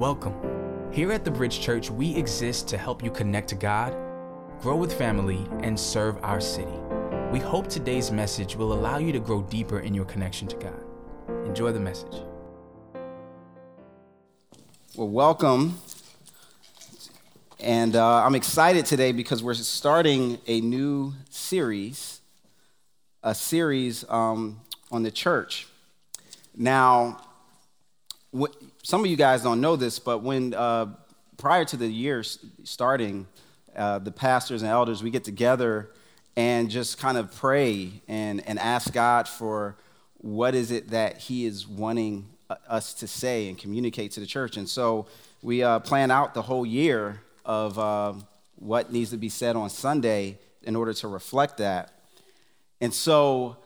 Welcome. Here at the Bridge Church, we exist to help you connect to God, grow with family, and serve our city. We hope today's message will allow you to grow deeper in your connection to God. Enjoy the message. Well, welcome. And uh, I'm excited today because we're starting a new series, a series um, on the church. Now, what, some of you guys don't know this, but when uh, prior to the year starting, uh, the pastors and elders, we get together and just kind of pray and, and ask God for what is it that He is wanting uh, us to say and communicate to the church. And so we uh, plan out the whole year of uh, what needs to be said on Sunday in order to reflect that. And so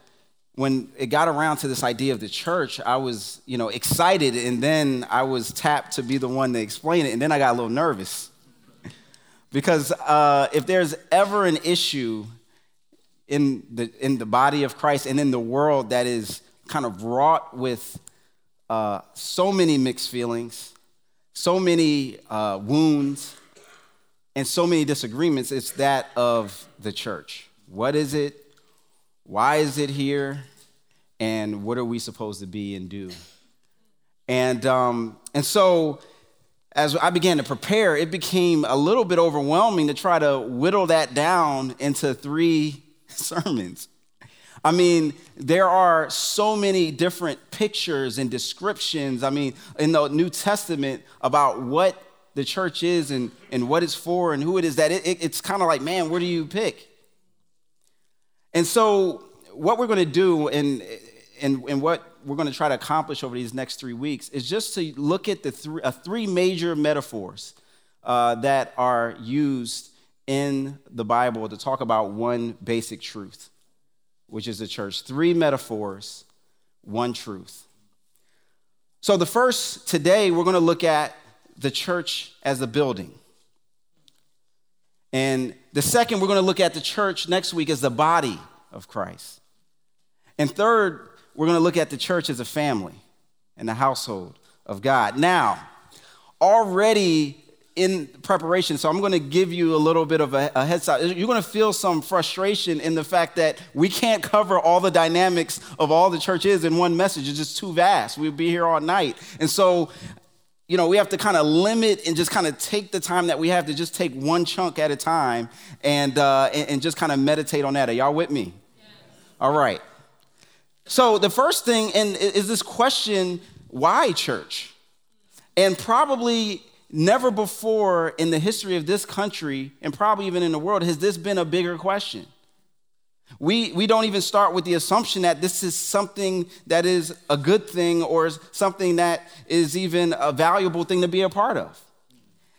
when it got around to this idea of the church, I was, you know, excited, and then I was tapped to be the one to explain it, and then I got a little nervous. because uh, if there's ever an issue in the, in the body of Christ and in the world that is kind of wrought with uh, so many mixed feelings, so many uh, wounds, and so many disagreements, it's that of the church. What is it? Why is it here? And what are we supposed to be and do? And, um, and so, as I began to prepare, it became a little bit overwhelming to try to whittle that down into three sermons. I mean, there are so many different pictures and descriptions, I mean, in the New Testament about what the church is and, and what it's for and who it is that it, it, it's kind of like, man, where do you pick? And so, what we're going to do and, and, and what we're going to try to accomplish over these next three weeks is just to look at the three, uh, three major metaphors uh, that are used in the Bible to talk about one basic truth, which is the church. Three metaphors, one truth. So, the first today, we're going to look at the church as a building. And the second, we're going to look at the church next week as the body of Christ. And third, we're going to look at the church as a family and the household of God. Now, already in preparation, so I'm going to give you a little bit of a, a head start. You're going to feel some frustration in the fact that we can't cover all the dynamics of all the churches in one message. It's just too vast. We'd be here all night. And so, you know, we have to kind of limit and just kind of take the time that we have to just take one chunk at a time and, uh, and, and just kind of meditate on that. Are y'all with me? Yes. All right. So the first thing and is this question, why church? And probably never before in the history of this country, and probably even in the world, has this been a bigger question. We, we don't even start with the assumption that this is something that is a good thing or something that is even a valuable thing to be a part of.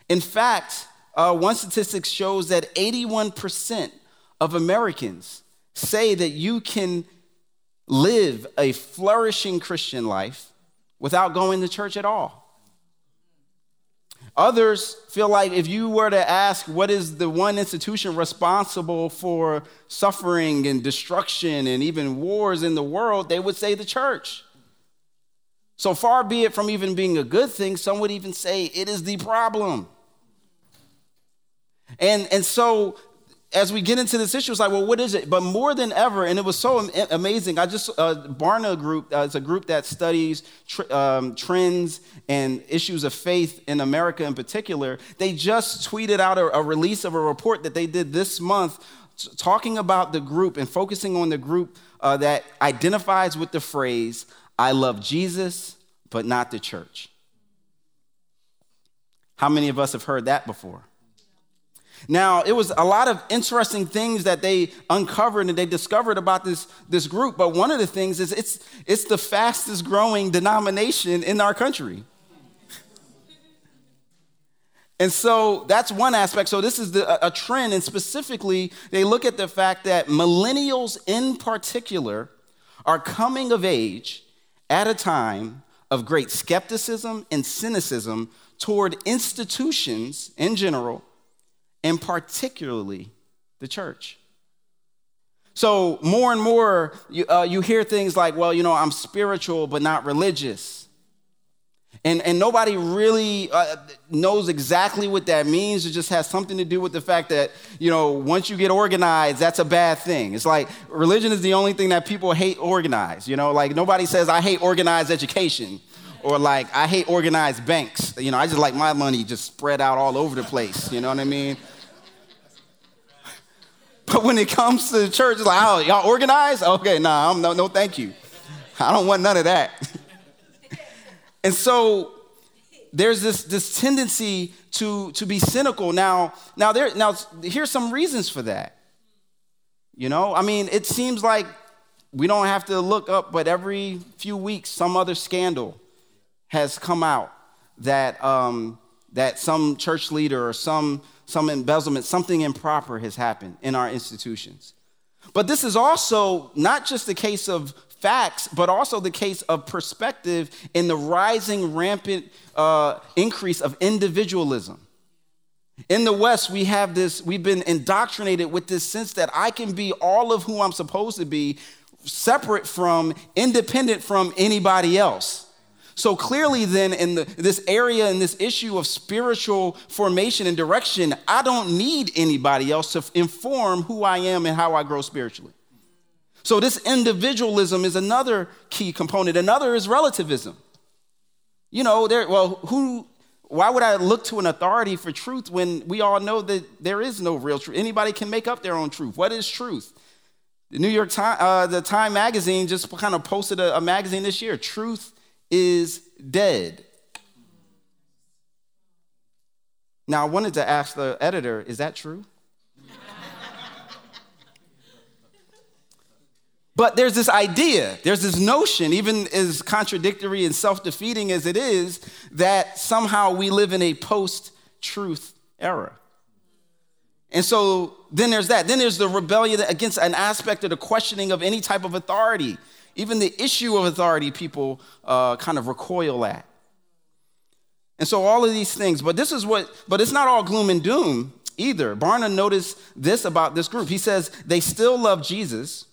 In fact, uh, one statistic shows that 81% of Americans say that you can live a flourishing Christian life without going to church at all. Others feel like if you were to ask what is the one institution responsible for suffering and destruction and even wars in the world, they would say the church. So far be it from even being a good thing, some would even say it is the problem. And, and so as we get into this issue, it's like, well, what is it? But more than ever, and it was so amazing. I just uh, Barna Group uh, is a group that studies tr- um, trends and issues of faith in America in particular. They just tweeted out a, a release of a report that they did this month, t- talking about the group and focusing on the group uh, that identifies with the phrase "I love Jesus, but not the church." How many of us have heard that before? Now, it was a lot of interesting things that they uncovered and they discovered about this, this group, but one of the things is it's, it's the fastest growing denomination in our country. And so that's one aspect. So this is the, a trend, and specifically, they look at the fact that millennials in particular are coming of age at a time of great skepticism and cynicism toward institutions in general and particularly the church. So, more and more, you, uh, you hear things like, well, you know, I'm spiritual but not religious. And, and nobody really uh, knows exactly what that means. It just has something to do with the fact that, you know, once you get organized, that's a bad thing. It's like religion is the only thing that people hate organized. You know, like nobody says, I hate organized education or like, I hate organized banks. You know, I just like my money just spread out all over the place. You know what I mean? But when it comes to the church, it's like, oh, y'all organized? Okay, nah, I'm, no, no, thank you. I don't want none of that. And so there's this, this tendency to, to be cynical. Now, now, there, now, here's some reasons for that. You know, I mean, it seems like we don't have to look up, but every few weeks, some other scandal has come out that, um, that some church leader or some, some embezzlement, something improper has happened in our institutions. But this is also not just the case of facts, but also the case of perspective in the rising, rampant uh, increase of individualism. In the West, we have this, we've been indoctrinated with this sense that I can be all of who I'm supposed to be, separate from, independent from anybody else. So clearly, then, in the, this area, in this issue of spiritual formation and direction, I don't need anybody else to inform who I am and how I grow spiritually. So, this individualism is another key component. Another is relativism. You know, there, well, who, why would I look to an authority for truth when we all know that there is no real truth? Anybody can make up their own truth. What is truth? The New York Time, uh, the Time magazine just kind of posted a, a magazine this year. Truth is dead. Now, I wanted to ask the editor, is that true? But there's this idea, there's this notion, even as contradictory and self defeating as it is, that somehow we live in a post truth era. And so then there's that. Then there's the rebellion against an aspect of the questioning of any type of authority. Even the issue of authority, people uh, kind of recoil at. And so all of these things, but this is what, but it's not all gloom and doom either. Barna noticed this about this group. He says they still love Jesus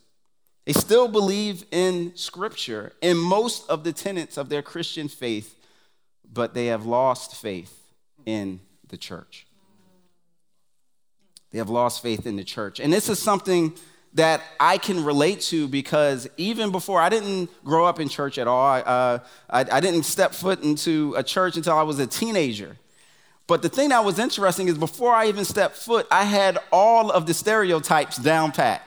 they still believe in Scripture in most of the tenets of their Christian faith, but they have lost faith in the church. They have lost faith in the church. And this is something that I can relate to because even before I didn't grow up in church at all, uh, I, I didn't step foot into a church until I was a teenager. But the thing that was interesting is before I even stepped foot, I had all of the stereotypes down pat.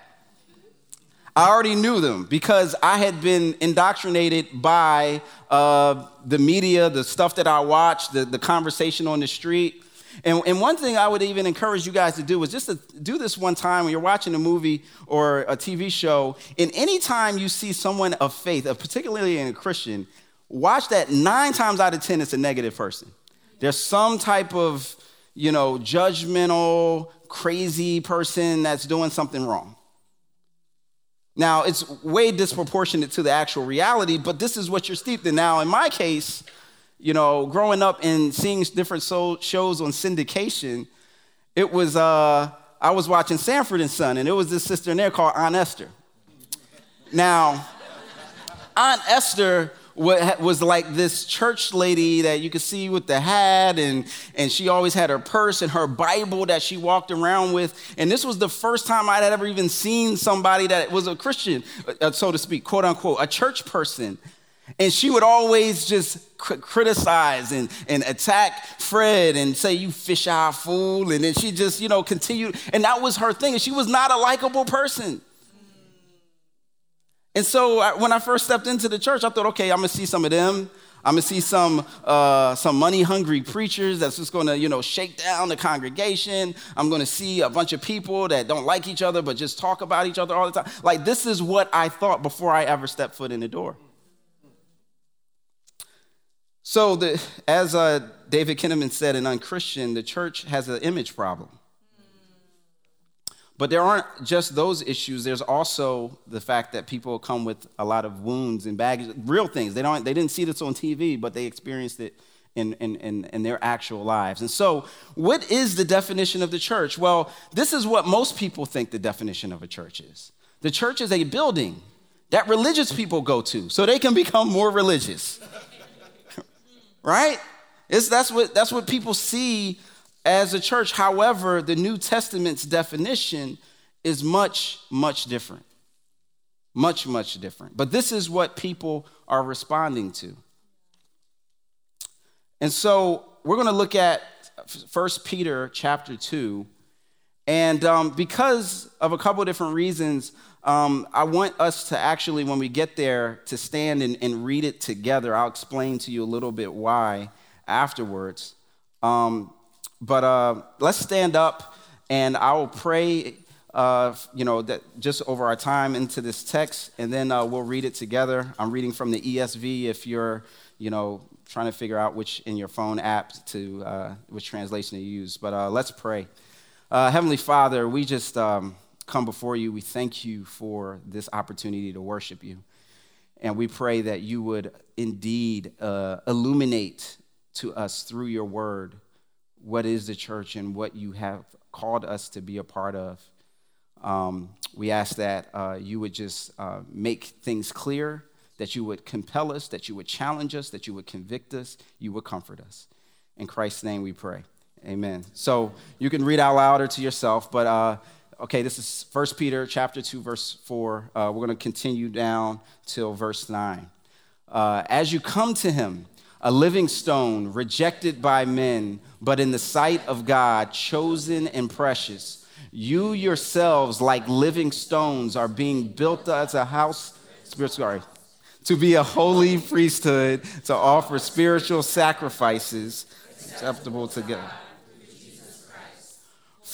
I already knew them because I had been indoctrinated by uh, the media, the stuff that I watched, the, the conversation on the street. And, and, one thing I would even encourage you guys to do is just to do this one time when you're watching a movie or a TV show. And anytime you see someone of faith, uh, particularly in a Christian, watch that nine times out of 10, it's a negative person. There's some type of, you know, judgmental, crazy person that's doing something wrong. Now, it's way disproportionate to the actual reality, but this is what you're steeped in. Now, in my case, you know, growing up and seeing different shows on syndication, it was, uh, I was watching Sanford and Son, and it was this sister in there called Aunt Esther. Now, Aunt Esther was like this church lady that you could see with the hat, and, and she always had her purse and her Bible that she walked around with. And this was the first time I'd ever even seen somebody that was a Christian, uh, so to speak, quote unquote, a church person. And she would always just criticize and, and attack Fred and say, You fish eye fool. And then she just, you know, continued. And that was her thing. She was not a likable person. And so when I first stepped into the church, I thought, okay, I'm gonna see some of them. I'm gonna see some uh, some money hungry preachers that's just gonna you know shake down the congregation. I'm gonna see a bunch of people that don't like each other but just talk about each other all the time. Like this is what I thought before I ever stepped foot in the door. So the, as uh, David Kinnaman said in Unchristian, the church has an image problem. But there aren't just those issues. There's also the fact that people come with a lot of wounds and baggage, real things. They, don't, they didn't see this on TV, but they experienced it in, in, in, in, their actual lives. And so, what is the definition of the church? Well, this is what most people think the definition of a church is the church is a building that religious people go to so they can become more religious. Right? It's, that's, what, that's what people see as a church. However, the New Testament's definition is much, much different. Much, much different. But this is what people are responding to. And so we're going to look at 1 Peter chapter 2. And um, because of a couple of different reasons, um, I want us to actually, when we get there, to stand and, and, read it together. I'll explain to you a little bit why afterwards. Um, but uh, let's stand up and I will pray uh, you know, that just over our time into this text, and then uh, we'll read it together. I'm reading from the ESV. If you're, you know, trying to figure out which in your phone app to uh, which translation to use, but uh, let's pray. Uh, Heavenly Father, we just um, come before you. We thank you for this opportunity to worship you, and we pray that you would indeed uh, illuminate to us through your word what is the church and what you have called us to be a part of. Um, we ask that uh, you would just uh, make things clear, that you would compel us, that you would challenge us, that you would convict us, you would comfort us. In Christ's name we pray. Amen. So you can read out louder to yourself, but uh, okay, this is 1 Peter chapter 2, verse 4. Uh, we're going to continue down till verse 9. Uh, as you come to him, a living stone, rejected by men, but in the sight of God, chosen and precious you yourselves, like living stones, are being built as a house, sorry, to be a holy priesthood, to offer spiritual sacrifices acceptable to God.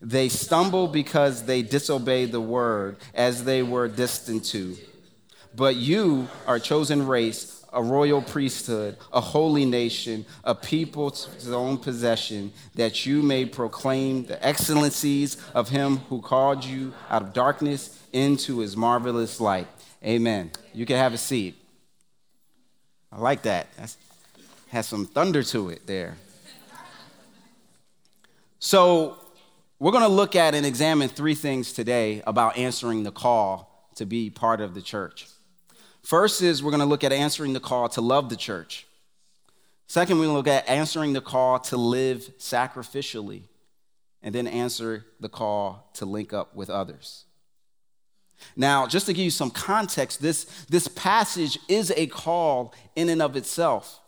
They stumble because they disobey the word as they were destined to. But you are a chosen race, a royal priesthood, a holy nation, a people to his own possession, that you may proclaim the excellencies of him who called you out of darkness into his marvelous light. Amen. You can have a seat. I like that. That has some thunder to it there. So, we're going to look at and examine three things today about answering the call to be part of the church. First is we're going to look at answering the call to love the church. Second, we're going to look at answering the call to live sacrificially. And then answer the call to link up with others. Now, just to give you some context, this, this passage is a call in and of itself.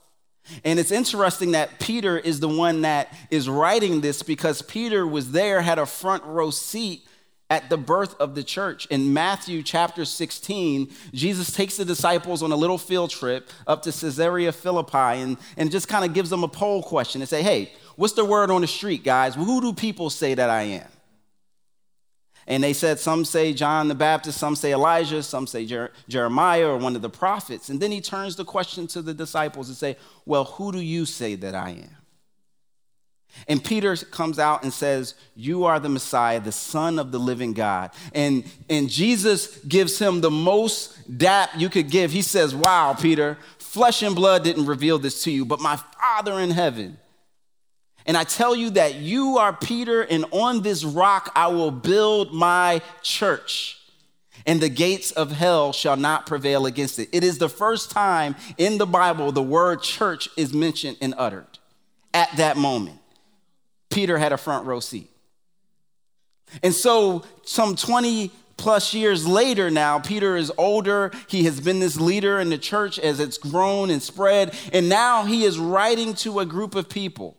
And it's interesting that Peter is the one that is writing this because Peter was there, had a front row seat at the birth of the church. In Matthew chapter 16, Jesus takes the disciples on a little field trip up to Caesarea Philippi and, and just kind of gives them a poll question and say, hey, what's the word on the street, guys? Who do people say that I am? And they said, some say John the Baptist, some say Elijah, some say Jer- Jeremiah or one of the prophets. And then he turns the question to the disciples and say, well, who do you say that I am? And Peter comes out and says, You are the Messiah, the Son of the living God. And, and Jesus gives him the most dap you could give. He says, Wow, Peter, flesh and blood didn't reveal this to you, but my Father in heaven. And I tell you that you are Peter, and on this rock I will build my church, and the gates of hell shall not prevail against it. It is the first time in the Bible the word church is mentioned and uttered at that moment. Peter had a front row seat. And so, some 20 plus years later now, Peter is older. He has been this leader in the church as it's grown and spread. And now he is writing to a group of people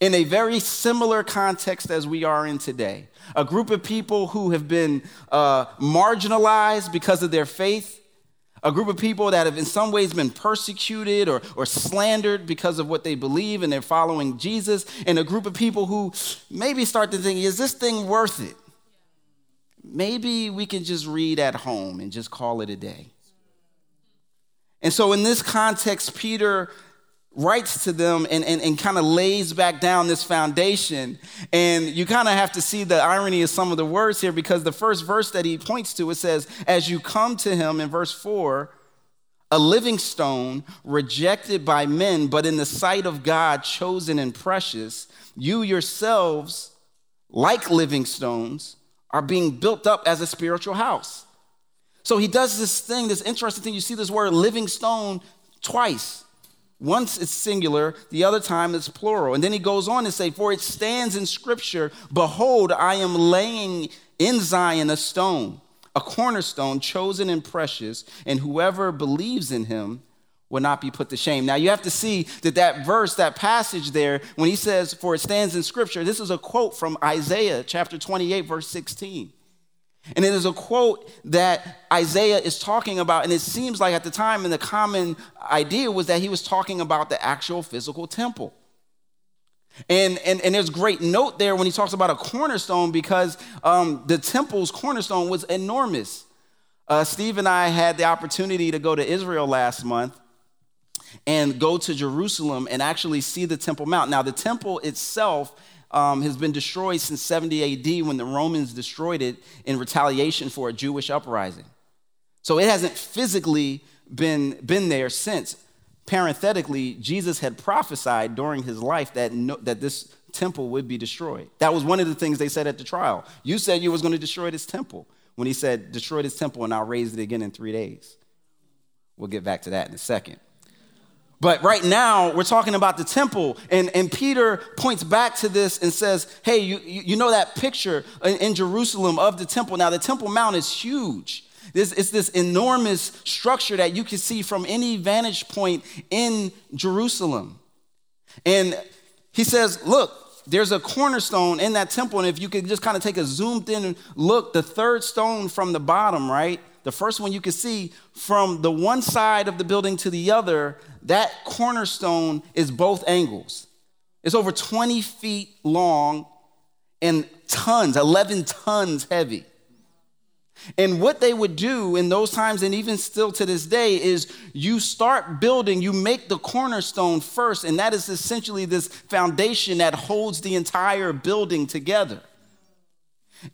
in a very similar context as we are in today. A group of people who have been uh, marginalized because of their faith, a group of people that have in some ways been persecuted or, or slandered because of what they believe and they're following Jesus, and a group of people who maybe start to think, is this thing worth it? Maybe we can just read at home and just call it a day. And so, in this context, Peter writes to them and, and, and kind of lays back down this foundation. And you kind of have to see the irony of some of the words here because the first verse that he points to, it says, As you come to him in verse 4, a living stone rejected by men, but in the sight of God, chosen and precious, you yourselves, like living stones, are being built up as a spiritual house. So he does this thing, this interesting thing. You see this word living stone twice. Once it's singular, the other time it's plural. And then he goes on to say, For it stands in scripture, Behold, I am laying in Zion a stone, a cornerstone chosen and precious, and whoever believes in him will not be put to shame. Now you have to see that that verse, that passage there, when he says, For it stands in scripture, this is a quote from Isaiah chapter 28, verse 16. And it is a quote that Isaiah is talking about, and it seems like at the time, and the common idea was that he was talking about the actual physical temple. And, and, and there's great note there when he talks about a cornerstone because um, the temple's cornerstone was enormous. Uh, Steve and I had the opportunity to go to Israel last month and go to Jerusalem and actually see the Temple Mount. Now, the temple itself um, has been destroyed since 70 AD when the Romans destroyed it in retaliation for a Jewish uprising. So it hasn't physically been, been there since. Parenthetically, Jesus had prophesied during his life that, no, that this temple would be destroyed. That was one of the things they said at the trial. You said you was going to destroy this temple. When he said, destroy this temple and I'll raise it again in three days. We'll get back to that in a second. But right now, we're talking about the temple, and, and Peter points back to this and says, Hey, you, you know that picture in, in Jerusalem of the temple? Now, the Temple Mount is huge. This, it's this enormous structure that you can see from any vantage point in Jerusalem. And he says, Look, there's a cornerstone in that temple, and if you could just kind of take a zoomed in look, the third stone from the bottom, right? The first one you can see from the one side of the building to the other, that cornerstone is both angles. It's over 20 feet long and tons, 11 tons heavy. And what they would do in those times, and even still to this day, is you start building, you make the cornerstone first, and that is essentially this foundation that holds the entire building together.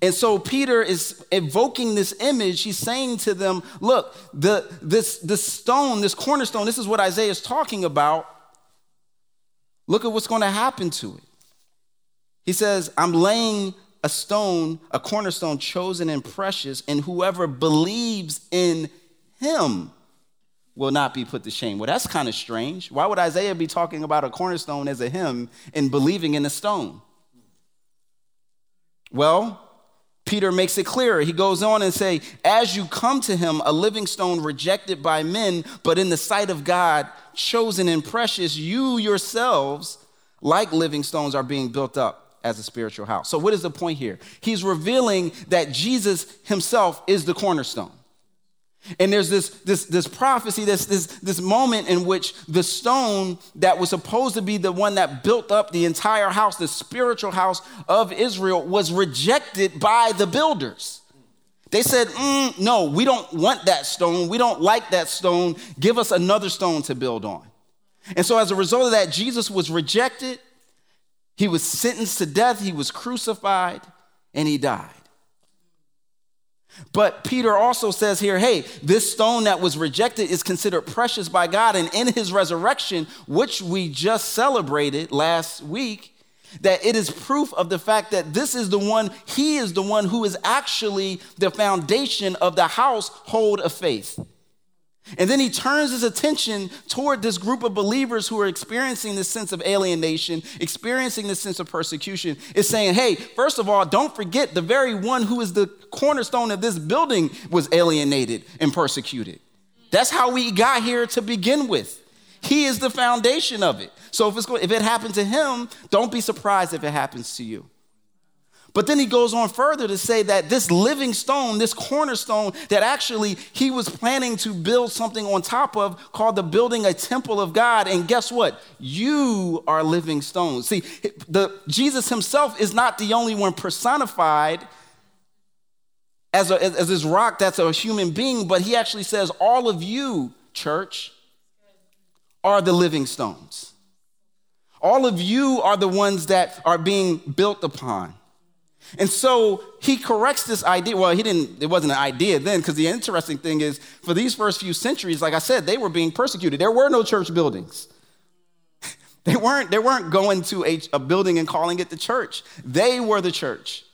And so Peter is evoking this image. He's saying to them, look, the, this, this stone, this cornerstone, this is what Isaiah is talking about. Look at what's going to happen to it. He says, I'm laying a stone, a cornerstone chosen and precious, and whoever believes in him will not be put to shame. Well, that's kind of strange. Why would Isaiah be talking about a cornerstone as a him and believing in a stone? Well, Peter makes it clearer. He goes on and say, "As you come to him, a living stone rejected by men, but in the sight of God, chosen and precious, you yourselves, like living stones, are being built up as a spiritual house." So what is the point here? He's revealing that Jesus himself is the cornerstone. And there's this, this, this prophecy, this, this, this moment in which the stone that was supposed to be the one that built up the entire house, the spiritual house of Israel, was rejected by the builders. They said, mm, No, we don't want that stone. We don't like that stone. Give us another stone to build on. And so, as a result of that, Jesus was rejected. He was sentenced to death. He was crucified and he died. But Peter also says here, hey, this stone that was rejected is considered precious by God. And in his resurrection, which we just celebrated last week, that it is proof of the fact that this is the one, he is the one who is actually the foundation of the household of faith. And then he turns his attention toward this group of believers who are experiencing this sense of alienation, experiencing this sense of persecution, is saying, hey, first of all, don't forget the very one who is the cornerstone of this building was alienated and persecuted. That's how we got here to begin with. He is the foundation of it. So if, it's, going, if it happened to him, don't be surprised if it happens to you. But then he goes on further to say that this living stone, this cornerstone, that actually he was planning to build something on top of called the building a temple of God. And guess what? You are living stones. See, the, Jesus himself is not the only one personified as, a, as this rock that's a human being, but he actually says, All of you, church, are the living stones. All of you are the ones that are being built upon. And so he corrects this idea. Well, he didn't, it wasn't an idea then, because the interesting thing is, for these first few centuries, like I said, they were being persecuted. There were no church buildings. They weren't, they weren't going to a, a building and calling it the church. They were the church.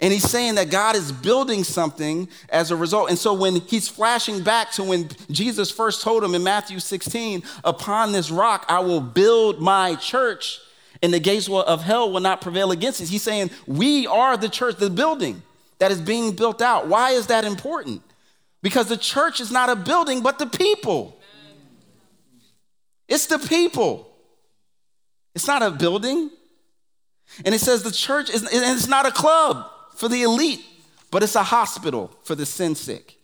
And he's saying that God is building something as a result. And so when he's flashing back to when Jesus first told him in Matthew 16, upon this rock I will build my church, and the gates of hell will not prevail against it. He's saying, We are the church, the building that is being built out. Why is that important? Because the church is not a building, but the people. It's the people. It's not a building. And it says the church is it's not a club for the elite, but it's a hospital for the sin sick.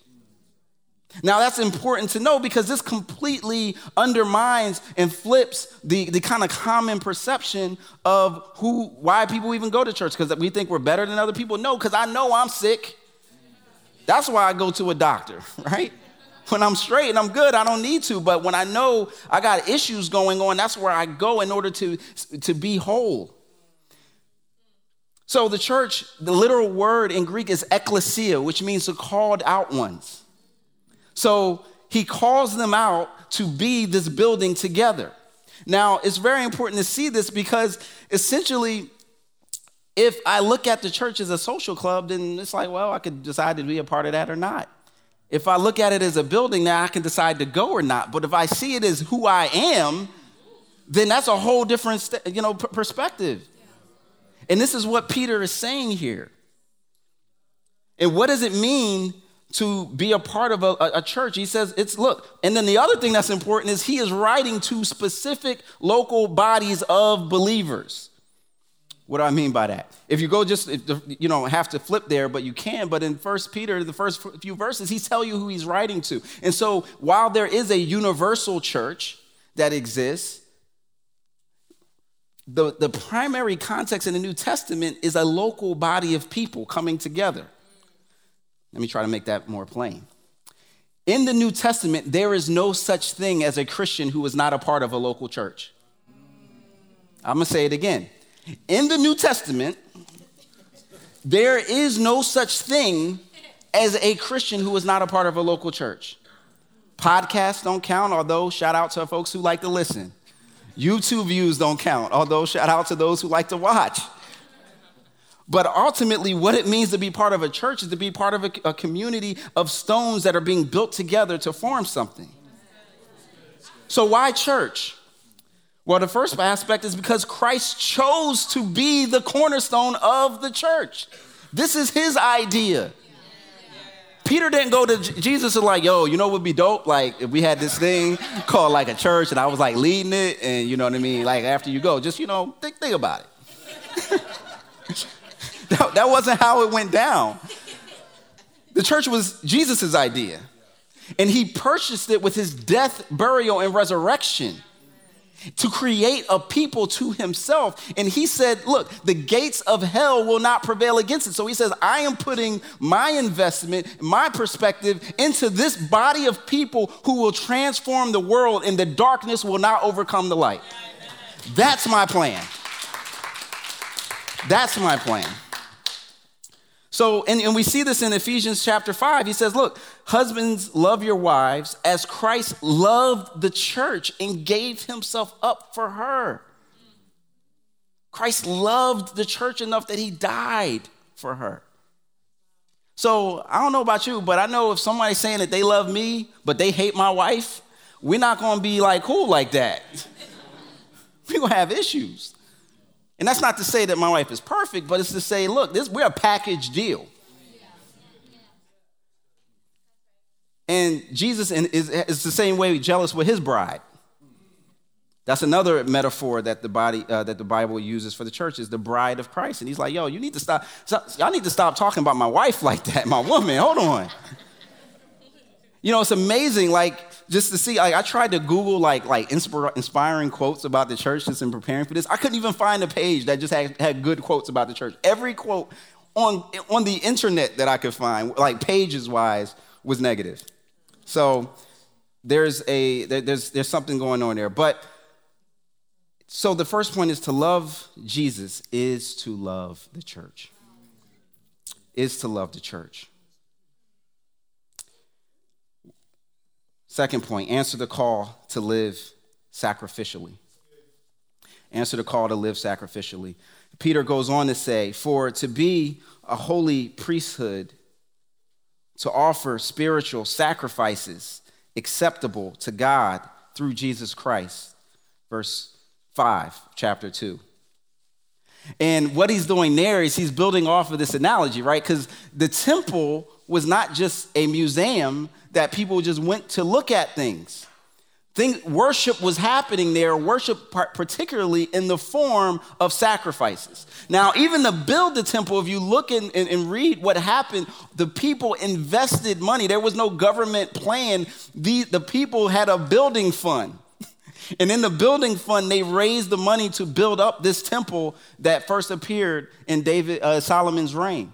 Now, that's important to know because this completely undermines and flips the, the kind of common perception of who, why people even go to church. Because we think we're better than other people. No, because I know I'm sick. That's why I go to a doctor, right? When I'm straight and I'm good, I don't need to. But when I know I got issues going on, that's where I go in order to, to be whole. So the church, the literal word in Greek is ekklesia, which means the called out ones. So he calls them out to be this building together. Now, it's very important to see this because essentially, if I look at the church as a social club, then it's like, well, I could decide to be a part of that or not. If I look at it as a building, now I can decide to go or not. But if I see it as who I am, then that's a whole different, you know, perspective. And this is what Peter is saying here. And what does it mean to be a part of a, a, church? He says it's look. And then the other thing that's important is he is writing to specific local bodies of believers. What do I mean by that? If you go just, you don't have to flip there, but you can. But in First Peter, the first few verses, he tell you who he's writing to. And so while there is a universal church that exists, the, the primary context in the New Testament is a local body of people coming together. Let me try to make that more plain. In the New Testament, there is no such thing as a Christian who is not a part of a local church. I'm gonna say it again. In the New Testament, there is no such thing as a Christian who is not a part of a local church. Podcasts don't count, although shout out to folks who like to listen. YouTube views don't count, although shout out to those who like to watch. But ultimately, what it means to be part of a church is to be part of a, a community of stones that are being built together to form something. So, why church? Well, the first aspect is because Christ chose to be the cornerstone of the church. This is his idea. Peter didn't go to Jesus and like, yo, you know what would be dope? Like if we had this thing called like a church and I was like leading it, and you know what I mean? Like after you go, just you know, think, think about it. that, that wasn't how it went down. The church was Jesus' idea. And he purchased it with his death, burial, and resurrection to create a people to himself. And he said, Look, the gates of hell will not prevail against it. So he says, I am putting my investment, my perspective into this body of people who will transform the world, and the darkness will not overcome the light. That's my plan. That's my plan. So, and, and we see this in Ephesians chapter 5. He says, Look, husbands, love your wives as Christ loved the church and gave himself up for her. Christ loved the church enough that he died for her. So, I don't know about you, but I know if somebody's saying that they love me, but they hate my wife, we're not gonna be like cool like that. we're gonna have issues. And that's not to say that my wife is perfect, but it's to say, look, this, we're a package deal. And Jesus is, is the same way jealous with his bride. That's another metaphor that the body uh, that the Bible uses for the church is the bride of Christ. And he's like, yo, you need to stop, stop y'all need to stop talking about my wife like that, my woman. Hold on. You know, it's amazing, like, just to see, like, I tried to Google, like, like inspiring quotes about the church just in preparing for this. I couldn't even find a page that just had, had good quotes about the church. Every quote on, on the internet that I could find, like, pages wise, was negative. So there's a, there's, there's something going on there. But So the first point is to love Jesus is to love the church. Is to love the church. Second point, answer the call to live sacrificially. Answer the call to live sacrificially. Peter goes on to say, For to be a holy priesthood, to offer spiritual sacrifices acceptable to God through Jesus Christ. Verse 5, chapter 2. And what he's doing there is he's building off of this analogy, right? Because the temple was not just a museum that people just went to look at things. Thing, worship was happening there, worship particularly in the form of sacrifices. Now, even to build the temple, if you look and, and, and, read what happened, the people invested money. There was no government plan. The, the people had a building fund. And in the building fund, they raised the money to build up this temple that first appeared in David uh, Solomon's reign.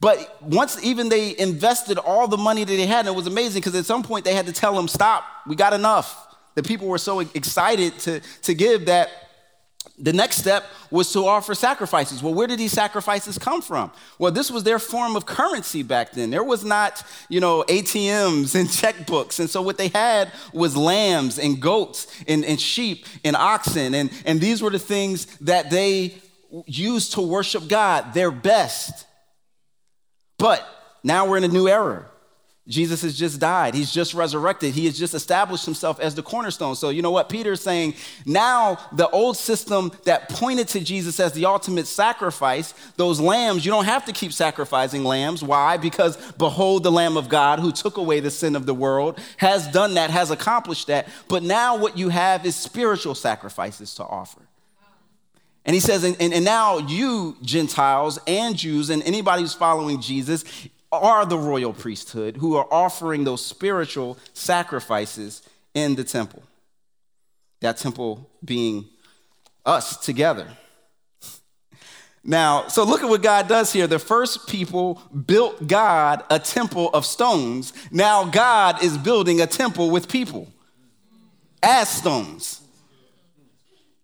But once even they invested all the money that they had, and it was amazing because at some point they had to tell them, stop, we got enough. The people were so excited to, to give that the next step was to offer sacrifices. Well, where did these sacrifices come from? Well, this was their form of currency back then. There was not, you know, ATMs and checkbooks. And so what they had was lambs and goats and, and sheep and oxen. And, and these were the things that they used to worship God, their best. But now we're in a new era. Jesus has just died. He's just resurrected. He has just established himself as the cornerstone. So, you know what? Peter's saying now the old system that pointed to Jesus as the ultimate sacrifice, those lambs, you don't have to keep sacrificing lambs. Why? Because behold, the Lamb of God who took away the sin of the world has done that, has accomplished that. But now what you have is spiritual sacrifices to offer. And he says, and, and, and, now you, Gentiles and Jews, and anybody who's following Jesus, are the royal priesthood who are offering those spiritual sacrifices in the temple. That temple being us together. Now, so look at what God does here. The first people built God a temple of stones. Now, God is building a temple with people as stones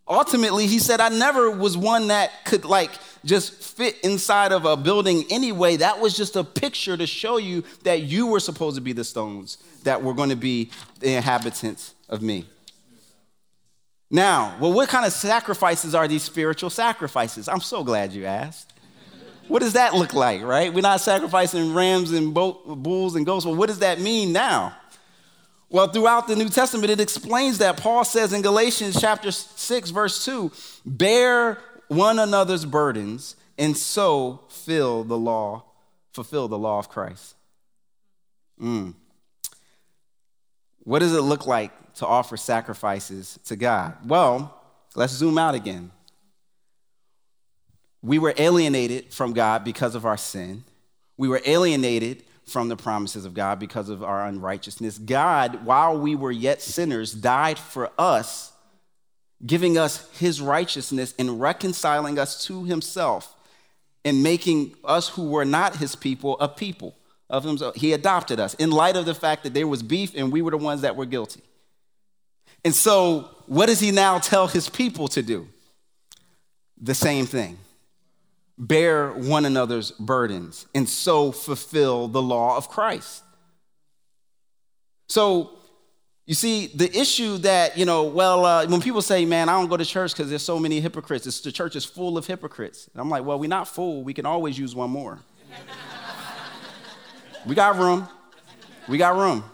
ultimately he said i never was one that could like just fit inside of a building anyway. That was just a picture to show you that you were supposed to be the stones that were going to be the inhabitants of me. Now well what kind of sacrifices are these spiritual sacrifices? I'm so glad you asked. What does that look like right? We're not sacrificing rams and bulls and goats well what does that mean now well, throughout the New Testament, it explains that. Paul says in Galatians chapter 6, verse 2 bear one another's burdens and so fill the law, fulfill the law of Christ. Mm. What does it look like to offer sacrifices to God? Well, let's zoom out again. We were alienated from God because of our sin. We were alienated from the promises of God because of our unrighteousness. God, while we were yet sinners, died for us, giving us his righteousness and reconciling us to himself and making us who were not his people a people of himself. He adopted us in light of the fact that there was beef and we were the ones that were guilty. And so, what does he now tell his people to do? The same thing bear one another's burdens, and so fulfill the law of Christ. So, you see, the issue that, you know, well, uh, when people say, man, I don't go to church because there's so many hypocrites, it's, the church is full of hypocrites. And I'm like, well, we're not full. We can always use one more. we got room. We got room.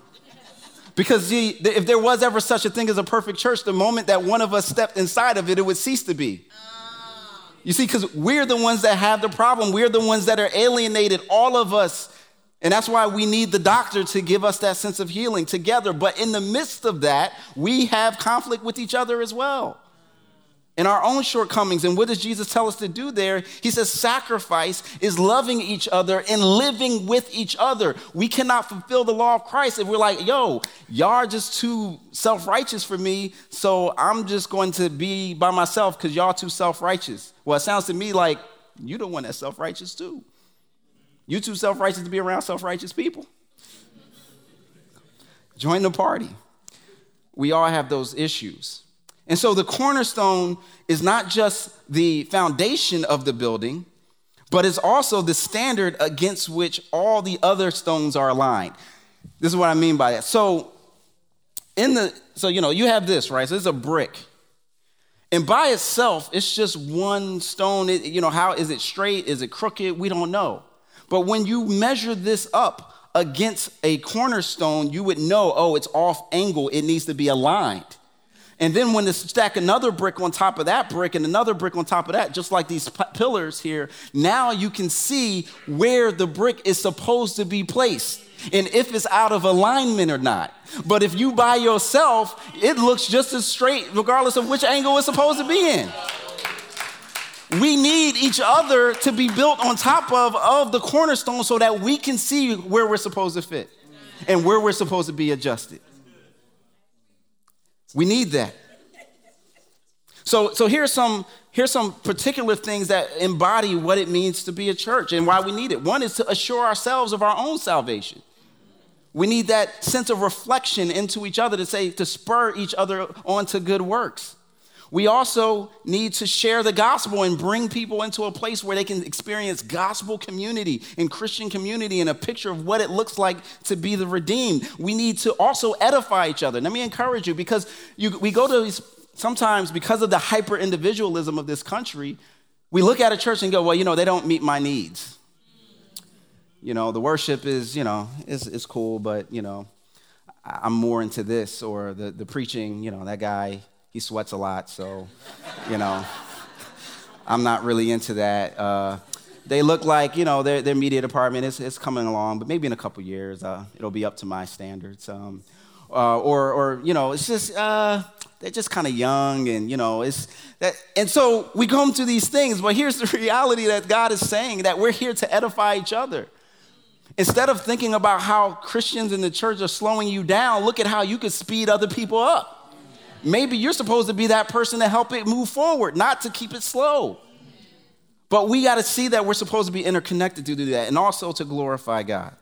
Because if there was ever such a thing as a perfect church, the moment that one of us stepped inside of it, it would cease to be. You see, because we're the ones that have the problem. We're the ones that are alienated, all of us. And that's why we need the doctor to give us that sense of healing together. But in the midst of that, we have conflict with each other as well in our own shortcomings. And what does Jesus tell us to do there? He says, sacrifice is loving each other and living with each other. We cannot fulfill the law of Christ if we're like, yo, y'all are just too self righteous for me, so I'm just going to be by myself because y'all too self righteous. Well, it sounds to me like you the one that's self righteous too. You too self righteous to be around self righteous people. Join the party. We all have those issues. And so the cornerstone is not just the foundation of the building, but it's also the standard against which all the other stones are aligned. This is what I mean by that. So, in the so you know you have this right. So it's a brick, and by itself, it's just one stone. It, you know how is it straight? Is it crooked? We don't know. But when you measure this up against a cornerstone, you would know, oh, it's off angle. It needs to be aligned. And then when they stack another brick on top of that brick and another brick on top of that, just like these p- pillars here, now you can see where the brick is supposed to be placed and if it's out of alignment or not. But if you by yourself, it looks just as straight regardless of which angle it's supposed to be in. We need each other to be built on top of, of the cornerstone so that we can see where we're supposed to fit and where we're supposed to be adjusted. We need that. So, so here's some here's some particular things that embody what it means to be a church and why we need it. One is to assure ourselves of our own salvation. We need that sense of reflection into each other to say to spur each other on to good works. We also need to share the gospel and bring people into a place where they can experience gospel community and Christian community and a picture of what it looks like to be the redeemed. We need to also edify each other. Let me encourage you because you, we go to these, sometimes because of the hyper individualism of this country, we look at a church and go, well, you know, they don't meet my needs. You know, the worship is, you know, is, is cool, but, you know, I'm more into this or the, the preaching, you know, that guy, he sweats a lot, so, you know, I'm not really into that. Uh, they look like, you know, their, their media department is, is coming along, but maybe in a couple years uh, it'll be up to my standards. Um, uh, or, or, you know, it's just, uh, they're just kind of young and, you know, it's that. And so we come to these things, but here's the reality that God is saying that we're here to edify each other. Instead of thinking about how Christians in the church are slowing you down, look at how you could speed other people up. Maybe you're supposed to be that person to help it move forward, not to keep it slow. But we got to see that we're supposed to be interconnected to do that and also to glorify God.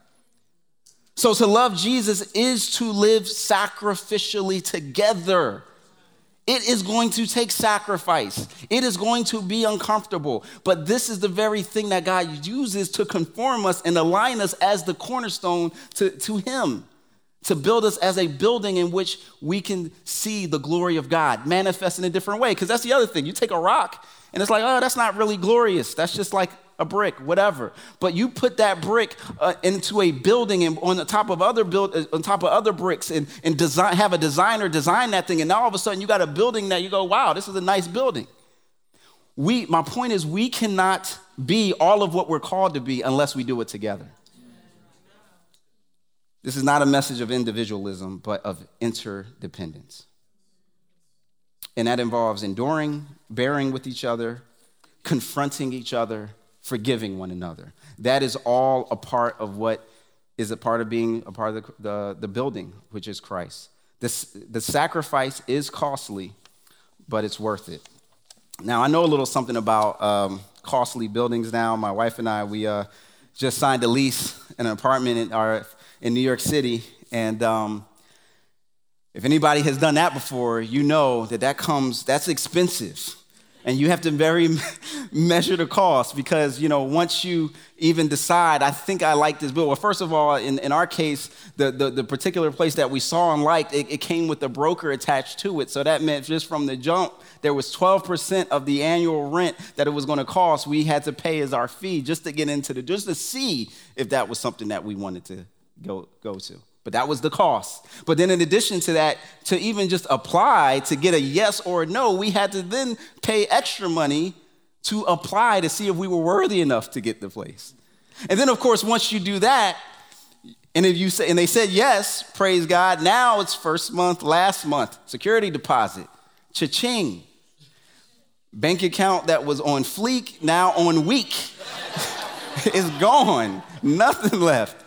So to love Jesus is to live sacrificially together. It is going to take sacrifice. It is going to be uncomfortable. But this is the very thing that God uses to conform us and align us as the cornerstone to, to Him to build us as a building in which we can see the glory of God manifest in a different way. Because that's the other thing. You take a rock and it's like, oh, that's not really glorious. That's just like a brick, whatever. But you put that brick uh, into a building and on the top of other build, uh, on top of other bricks and, and design, have a designer design that thing. And now all of a sudden you got a building that you go, wow, this is a nice building. We, my point is, we cannot be all of what we're called to be unless we do it together. This is not a message of individualism, but of interdependence. And that involves enduring, bearing with each other, confronting each other, forgiving one another. That is all a part of what is a part of being a part of the, the, the building, which is Christ. This, the sacrifice is costly, but it's worth it. Now, I know a little something about um, costly buildings now. My wife and I, we uh, just signed a lease in an apartment in our in New York City. And um, if anybody has done that before, you know that that comes, that's expensive. And you have to very measure the cost because, you know, once you even decide, I think I like this bill. Well, first of all, in, in our case, the, the, the particular place that we saw and liked, it, it came with a broker attached to it. So that meant just from the jump, there was 12% of the annual rent that it was going to cost we had to pay as our fee just to get into the, just to see if that was something that we wanted to go, go to. But that was the cost. But then, in addition to that, to even just apply to get a yes or a no, we had to then pay extra money to apply to see if we were worthy enough to get the place. And then, of course, once you do that, and if you say, and they said yes, praise God. Now it's first month, last month, security deposit, cha-ching. Bank account that was on fleek, now on week. is gone. Nothing left.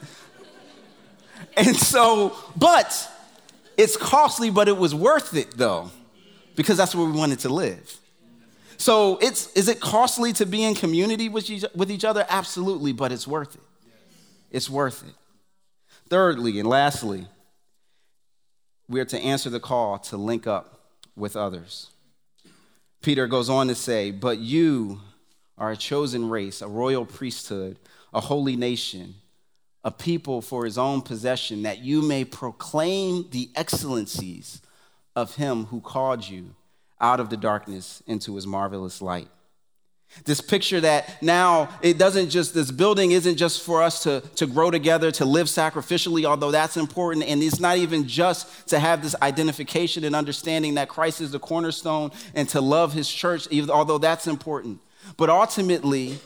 And so, but it's costly, but it was worth it though, because that's where we wanted to live. So it's is it costly to be in community with each, with each other? Absolutely, but it's worth it. It's worth it. Thirdly and lastly, we are to answer the call to link up with others. Peter goes on to say, But you are a chosen race, a royal priesthood, a holy nation, a people for his own possession, that you may proclaim the excellencies of him who called you out of the darkness into his marvelous light. This picture that now it doesn't just, this building isn't just for us to, to grow together, to live sacrificially, although that's important. And it's not even just to have this identification and understanding that Christ is the cornerstone and to love his church, even, although that's important. But ultimately,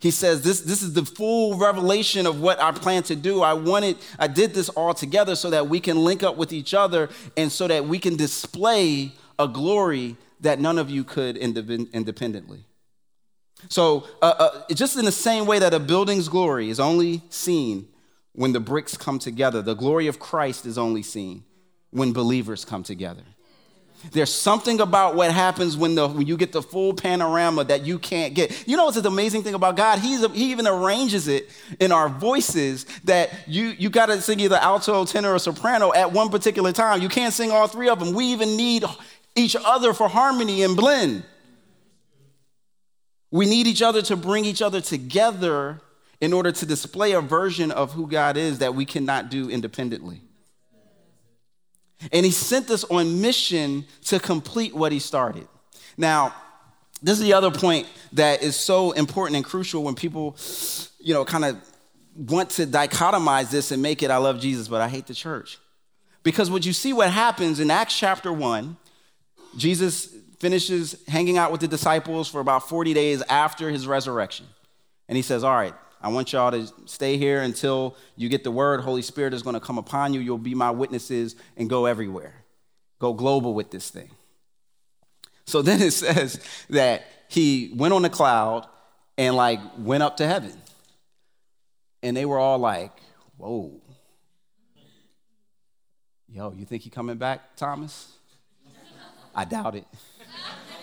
he says this, this is the full revelation of what I plan to do. I wanted, I did this all together so that we can link up with each other and so that we can display a glory that none of you could independently. So, uh, uh, just in the same way that a building's glory is only seen when the bricks come together, the glory of Christ is only seen when believers come together. There's something about what happens when, the, when you get the full panorama that you can't get. You know what's the amazing thing about God? He's, he even arranges it in our voices that you, you got to sing either alto, tenor, or soprano at one particular time. You can't sing all three of them. We even need each other for harmony and blend. We need each other to bring each other together in order to display a version of who God is that we cannot do independently. And he sent us on mission to complete what he started. Now, this is the other point that is so important and crucial when people, you know, kind of want to dichotomize this and make it I love Jesus, but I hate the church. Because what you see what happens in Acts chapter 1, Jesus finishes hanging out with the disciples for about 40 days after his resurrection. And he says, All right, I want y'all to stay here until you get the word. Holy Spirit is going to come upon you. You'll be my witnesses and go everywhere. Go global with this thing. So then it says that he went on the cloud and like went up to heaven. And they were all like, whoa. Yo, you think he coming back, Thomas? I doubt it.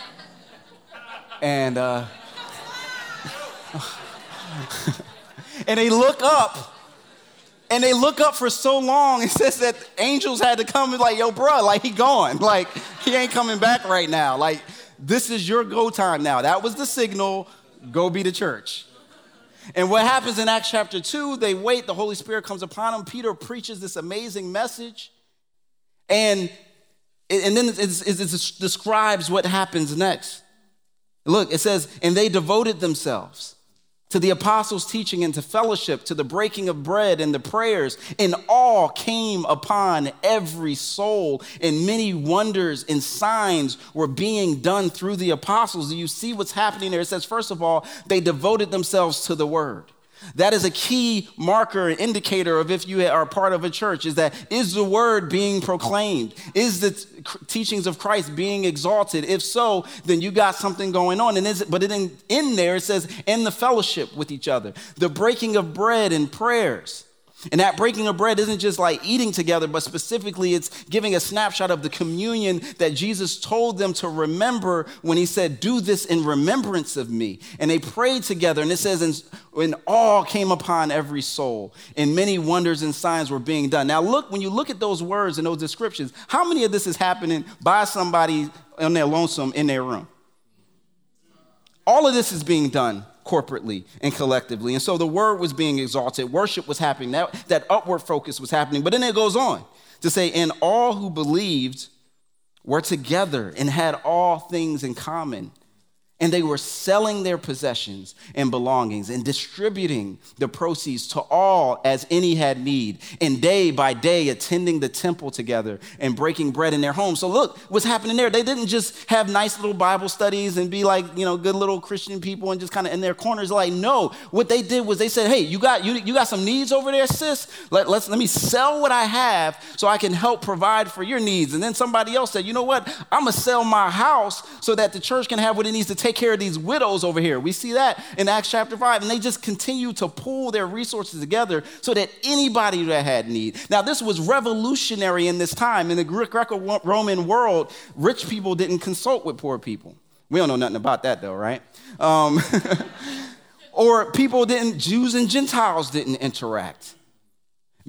and uh, and they look up, and they look up for so long. It says that angels had to come and like, yo, bro, like he gone, like he ain't coming back right now. Like this is your go time now. That was the signal. Go be the church. And what happens in Acts chapter 2, they wait, the Holy Spirit comes upon them. Peter preaches this amazing message. And and then it, it, it describes what happens next. Look, it says, and they devoted themselves to the apostles' teaching and to fellowship, to the breaking of bread and the prayers, and all came upon every soul, and many wonders and signs were being done through the apostles. Do you see what's happening there? It says, first of all, they devoted themselves to the word. That is a key marker, and indicator of if you are part of a church, is that is the word being proclaimed? Is the teachings of Christ being exalted? If so, then you got something going on. And is it, but in, in there it says, in the fellowship with each other, the breaking of bread and prayers. And that breaking of bread isn't just like eating together, but specifically it's giving a snapshot of the communion that Jesus told them to remember when he said, Do this in remembrance of me. And they prayed together, and it says, And, all came upon every soul, and many wonders and signs were being done. Now, look, when you look at those words and those descriptions, how many of this is happening by somebody on their lonesome in their room? All of this is being done corporately and collectively. And so the word was being exalted, worship was happening, that, that upward focus was happening. But then it goes on to say, and all who believed were together and had all things in common and they were selling their possessions and belongings and distributing the proceeds to all as any had need, and day by day attending the temple together and breaking bread in their homes. So, look what's happening there. They didn't just have nice little Bible studies and be like, you know, good little Christian people and just kind of in their corners. Like, no, what they did was they said, hey, you got, you, you got some needs over there, sis? Let, let's, let me sell what I have so I can help provide for your needs. And then somebody else said, you know what? I'm going to sell my house so that the church can have what it needs to take take care of these widows over here. We see that in Acts chapter 5. And they just continue to pool their resources together so that anybody that had need. Now, this was revolutionary in this time. In the Greco Roman world, rich people didn't consult with poor people. We don't know nothing about that though, right? Um, or people didn't, Jews and Gentiles didn't interact.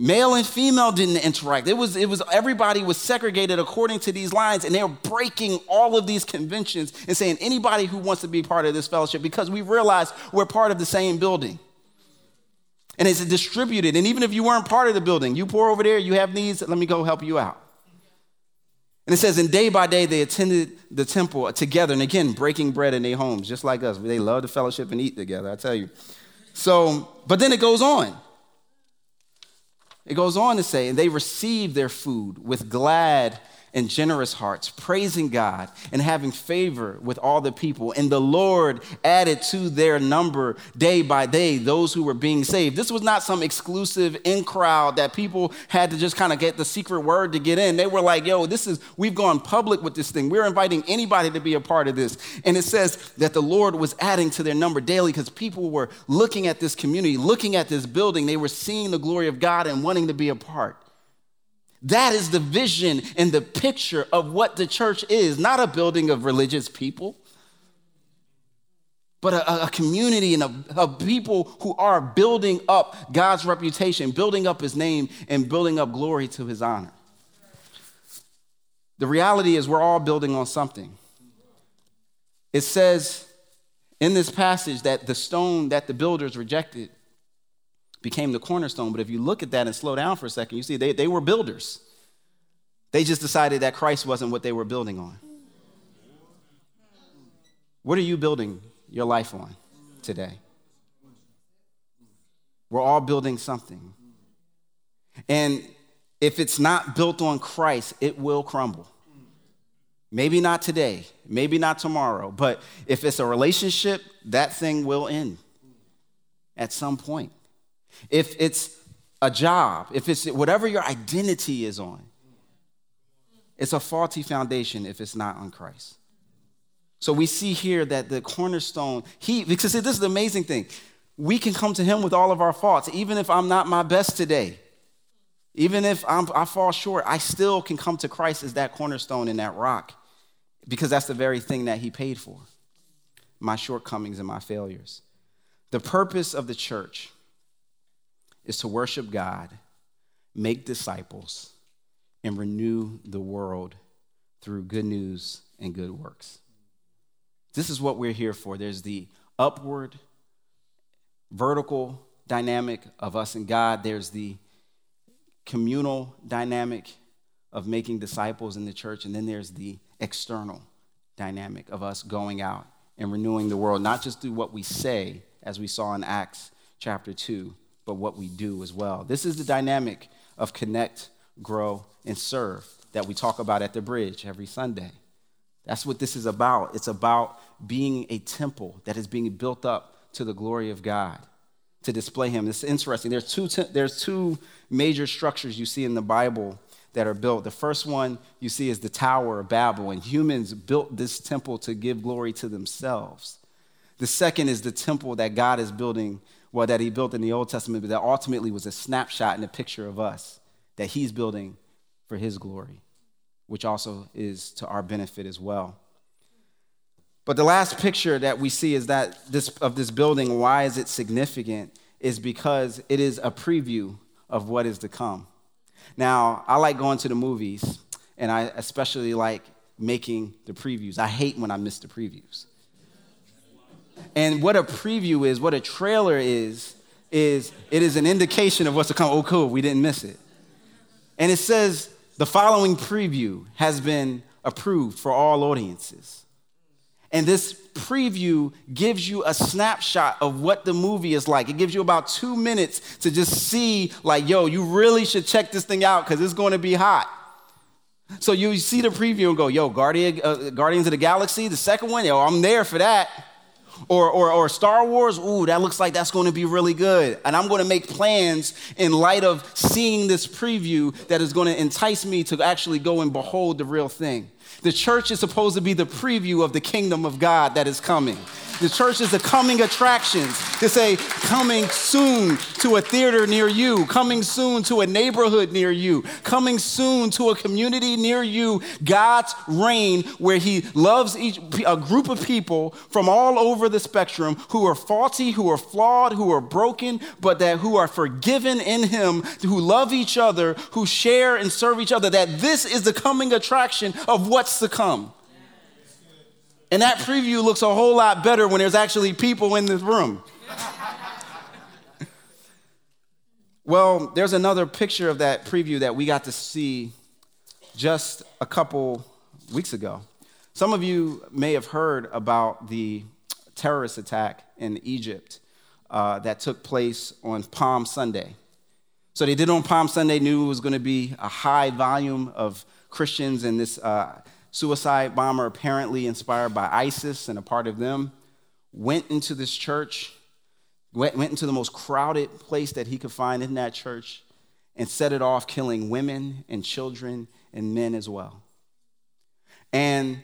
Male and female didn't interact. It was, it was everybody was segregated according to these lines, and they were breaking all of these conventions and saying anybody who wants to be part of this fellowship because we realize we're part of the same building. And it's distributed. And even if you weren't part of the building, you pour over there, you have needs, let me go help you out. And it says, and day by day they attended the temple together, and again, breaking bread in their homes, just like us. They love the fellowship and eat together, I tell you. So, but then it goes on. It goes on to say, and they received their food with glad and generous hearts, praising God and having favor with all the people. And the Lord added to their number day by day those who were being saved. This was not some exclusive in crowd that people had to just kind of get the secret word to get in. They were like, yo, this is, we've gone public with this thing. We're inviting anybody to be a part of this. And it says that the Lord was adding to their number daily because people were looking at this community, looking at this building. They were seeing the glory of God and wanting to be a part. That is the vision and the picture of what the church is not a building of religious people, but a, a community and a, of people who are building up God's reputation, building up his name, and building up glory to his honor. The reality is, we're all building on something. It says in this passage that the stone that the builders rejected became the cornerstone. But if you look at that and slow down for a second, you see they, they were builders. They just decided that Christ wasn't what they were building on. What are you building your life on today? We're all building something. And if it's not built on Christ, it will crumble. Maybe not today, maybe not tomorrow, but if it's a relationship, that thing will end at some point if it's a job, if it's whatever your identity is on, it's a faulty foundation if it's not on Christ. So we see here that the cornerstone, he, because this is the amazing thing. We can come to him with all of our faults, even if I'm not my best today. Even if I'm, I fall short, I still can come to Christ as that cornerstone and that rock because that's the very thing that he paid for my shortcomings and my failures. The purpose of the church is to worship God, make disciples, and renew the world through good news and good works. This is what we're here for. There's the upward, vertical dynamic of us and God, there's the communal dynamic of making disciples in the church, and then there's the external dynamic of us going out and renewing the world, not just through what we say, as we saw in Acts chapter 2, but what we do as well. This is the dynamic of connect, grow, and serve that we talk about at the bridge every Sunday. That's what this is about. It's about being a temple that is being built up to the glory of God to display Him. It's interesting. There's two, te- there's two major structures you see in the Bible that are built. The first one you see is the Tower of Babel, and humans built this temple to give glory to themselves. The second is the temple that God is building well, that he built in the Old Testament, but that ultimately was a snapshot and a picture of us that he's building for his glory, which also is to our benefit as well. But the last picture that we see is that this, of this building, why is it significant? Is because it is a preview of what is to come. Now, I like going to the movies, and I especially like making the previews. I hate when I miss the previews. And what a preview is, what a trailer is, is it is an indication of what's to come. Oh, cool, we didn't miss it. And it says the following preview has been approved for all audiences. And this preview gives you a snapshot of what the movie is like. It gives you about two minutes to just see, like, yo, you really should check this thing out because it's going to be hot. So you see the preview and go, yo, Guardian, uh, Guardians of the Galaxy, the second one, yo, I'm there for that. Or, or, or Star Wars, ooh, that looks like that's to be really good. And I'm to make plans in light of seeing this preview that is to entice me to actually go and behold the real thing. The church is supposed to be the preview of the kingdom of God that is coming. The church is the coming attractions to say, coming soon to a theater near you, coming soon to a neighborhood near you, coming soon to a community near you. God's reign, where He loves each, a group of people from all over the spectrum who are faulty, who are flawed, who are broken, but that who are forgiven in Him, who love each other, who share and serve each other. That this is the coming attraction of what's to come. And that preview looks a whole lot better when there's actually people in this room. well, there's another picture of that preview that we got to see just a couple weeks ago. Some of you may have heard about the terrorist attack in Egypt uh, that took place on Palm Sunday. So they did on Palm Sunday, knew it was going to be a high volume of Christians and this uh, suicide bomber, apparently inspired by ISIS and a part of them, went into this church, went, went into the most crowded place that he could find in that church, and set it off killing women and children and men as well. And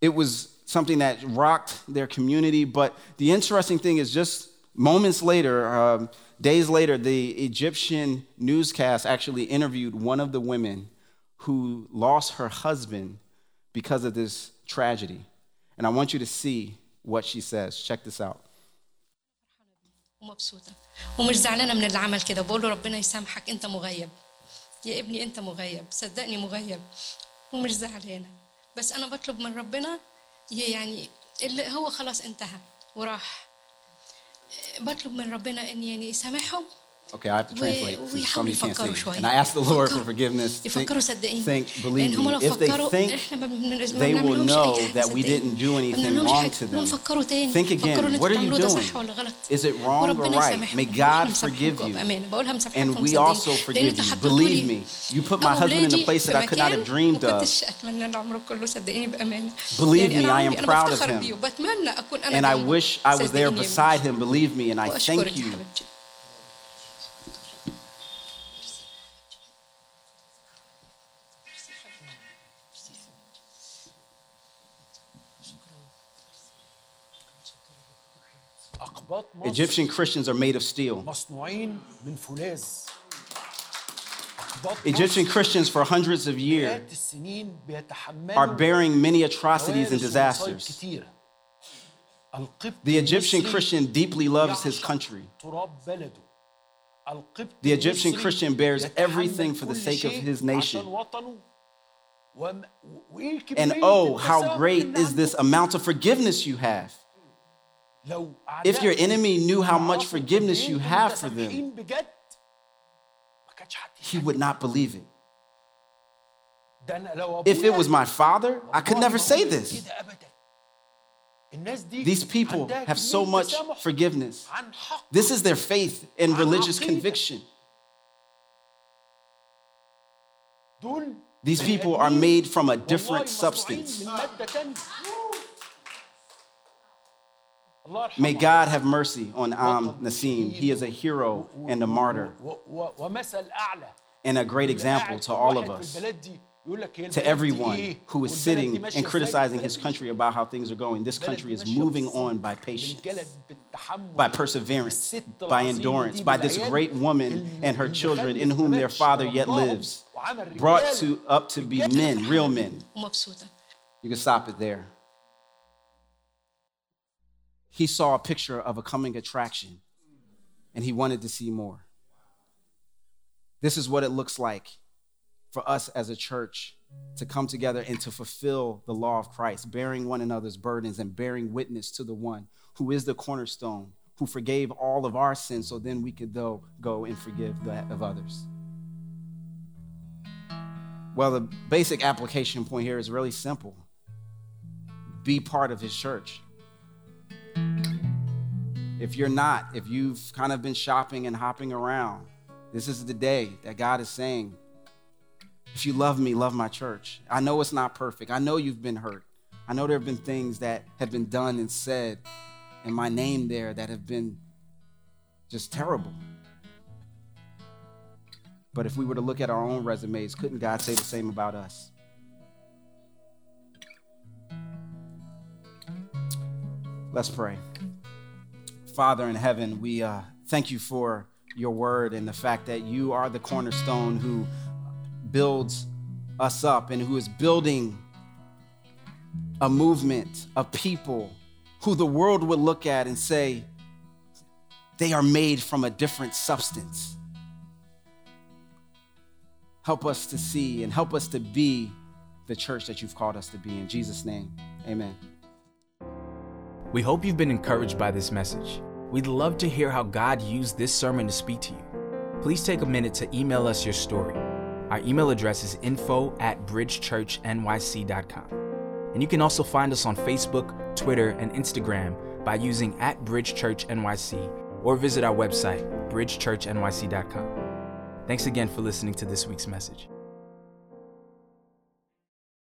it was something that rocked their community. But the interesting thing is, just moments later, um, days later, the Egyptian newscast actually interviewed one of the women who lost her husband because of this tragedy. And I want you to see what she says. Check this out. ومبسوطة ومش زعلانة من اللي عمل كده بقول له ربنا يسامحك أنت مغيب يا ابني أنت مغيب صدقني مغيب ومش زعلانة بس أنا بطلب من ربنا يعني اللي هو خلاص انتهى وراح بطلب من ربنا إن يعني يسامحهم Okay, I have to translate. Somebody can't see. And I ask the Lord for forgiveness. Think, think believe me. If they think, they will know that we didn't do anything wrong to them. Think again. What are you doing? Is it wrong or right? May God forgive you. And we also forgive you. Believe me. You put my husband in a place that I could not have dreamed of. Believe me, I am proud of him. And I wish I was there beside him. Believe me, and I thank you. Egyptian Christians are made of steel. Egyptian Christians for hundreds of years are bearing many atrocities and disasters. The Egyptian Christian deeply loves his country. The Egyptian Christian bears everything for the sake of his nation. And oh, how great is this amount of forgiveness you have. If your enemy knew how much forgiveness you have for them, he would not believe it. If it was my father, I could never say this. These people have so much forgiveness. This is their faith and religious conviction. These people are made from a different substance. May God have mercy on Am Nasim. He is a hero and a martyr and a great example to all of us, to everyone who is sitting and criticizing his country about how things are going. This country is moving on by patience, by perseverance, by endurance, by this great woman and her children in whom their father yet lives, brought to, up to be men, real men. You can stop it there. He saw a picture of a coming attraction and he wanted to see more. This is what it looks like for us as a church to come together and to fulfill the law of Christ, bearing one another's burdens and bearing witness to the one who is the cornerstone, who forgave all of our sins so then we could though go and forgive that of others. Well, the basic application point here is really simple be part of his church. If you're not, if you've kind of been shopping and hopping around, this is the day that God is saying, if you love me, love my church. I know it's not perfect. I know you've been hurt. I know there have been things that have been done and said in my name there that have been just terrible. But if we were to look at our own resumes, couldn't God say the same about us? Let's pray. Father in heaven, we uh, thank you for your word and the fact that you are the cornerstone who builds us up and who is building a movement of people who the world would look at and say, they are made from a different substance. Help us to see and help us to be the church that you've called us to be. In Jesus' name, amen. We hope you've been encouraged by this message. We'd love to hear how God used this sermon to speak to you. Please take a minute to email us your story. Our email address is info at bridgechurchnyc.com. And you can also find us on Facebook, Twitter, and Instagram by using at Bridge Church NYC or visit our website, bridgechurchnyc.com. Thanks again for listening to this week's message.